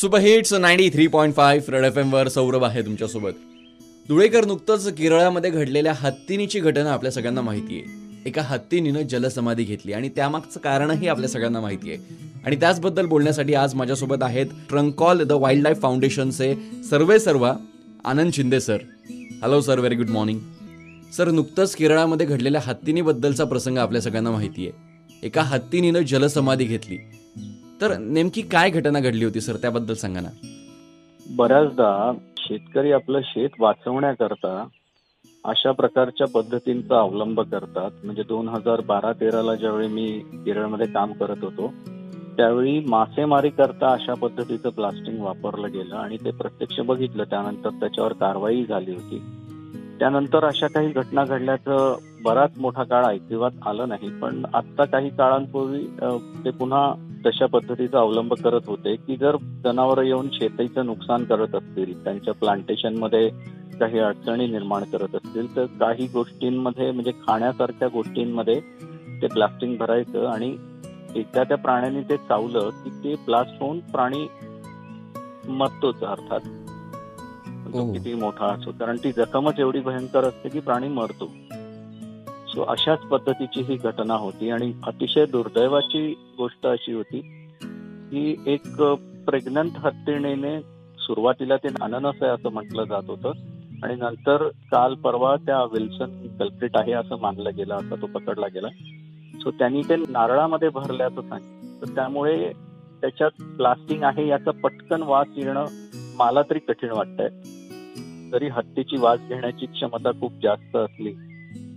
Super hits ninety three point five red F एमवर Saurabh आहे तुमच्यासोबत. धुळेकर नुकतंच केरळामध्ये घडलेल्या हत्तीनीची घटना आपल्या सगळ्यांना माहिती आहे. एका हत्तीनीनं जलसमाधी घेतली आणि त्यामागचं कारणही आपल्या सगळ्यांना माहिती आहे. आणि त्याचबद्दल बोलण्यासाठी आज माझ्यासोबत आहेत ट्रंकॉल द वाईल्ड लाईफ फाउंडेशनचे सर्वे सर्वा Anand Shinde sir. Hello sir very good morning sir नुकतंच केरळामध्ये घडलेल्या हत्तीनीबद्दलचा प्रसंग आपल्या सगळ्यांना माहिती आहे. एका हत्तीनीनं जलसमाधी घेतली. तर नेमकी काय घटना घडली होती सर? त्याबद्दल सांगा ना. बऱ्याचदा शेतकरी आपलं शेत वाचवण्याकरता अशा प्रकारच्या पद्धतींचा अवलंब करतात. म्हणजे दोन हजार बारा तेराला ज्यावेळी मी केरळमध्ये काम करत होतो त्यावेळी मासेमारी करता अशा पद्धतीचं प्लास्टिक वापरलं गेलं आणि ते प्रत्यक्ष बघितलं. त्यानंतर त्याच्यावर कारवाई झाली होती. त्यानंतर अशा काही घटना घडल्याचं बराच मोठा काळ ऐकिवात आलं नाही. पण आत्ता काही काळांपूर्वी ते पुन्हा तशा पद्धतीचा अवलंब करत होते की जर जनावरं येऊन शेतीचं नुकसान करत असतील त्यांच्या प्लांटेशनमध्ये काही अडचणी निर्माण करत असतील तर काही गोष्टींमध्ये म्हणजे खाण्यासारख्या गोष्टींमध्ये ते प्लास्टिक भरायचं आणि एकदा त्या प्राण्याने ते चावलं की ते ब्लास्ट होऊन प्राणी मरतोच अर्थात तो हो. किती मोठा असो कारण ती जखमच एवढी भयंकर असते की प्राणी मरतो सो अशाच पद्धतीची ही घटना होती आणि अतिशय दुर्दैवाची गोष्ट अशी होती की एक प्रेग्नंट हत्तीणीने सुरुवातीला ते अननस आहे असं म्हटलं जात होतं आणि नंतर काल परवा त्या विल्सन कल्प्रिट आहे असं मानलं गेलं असं तो पकडला गेला. सो त्यांनी ते नारळामध्ये भरल्याचं सांगितलं. तर त्यामुळे त्याच्यात प्लास्टिंग आहे याचा पटकन वास येणं मला तरी कठीण वाटतंय. जरी हत्तीची वास घेण्याची क्षमता खूप जास्त असली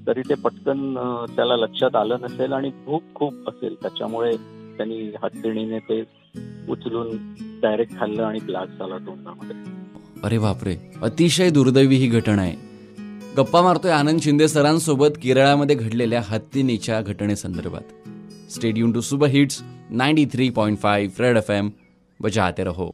तरी ते पटकन त्याला लक्षात आलं नसेल आणि भूक खूप असेल. त्याच्यामुळे त्यांनी हत्तीणीने ते उचलून डायरेक्ट खाल्लं आणि ब्लास्ट झाला तोंडामध्ये. अरे बापरे. अतिशय दुर्दैवी ही घटना आहे. गप्पा मारतोय आनंद शिंदे सरांसोबत केरळामध्ये घडलेल्या हत्तीनीच्या घटनेसंदर्भात. Stay tuned to super hits ninety three point five red F M बजाते रहो.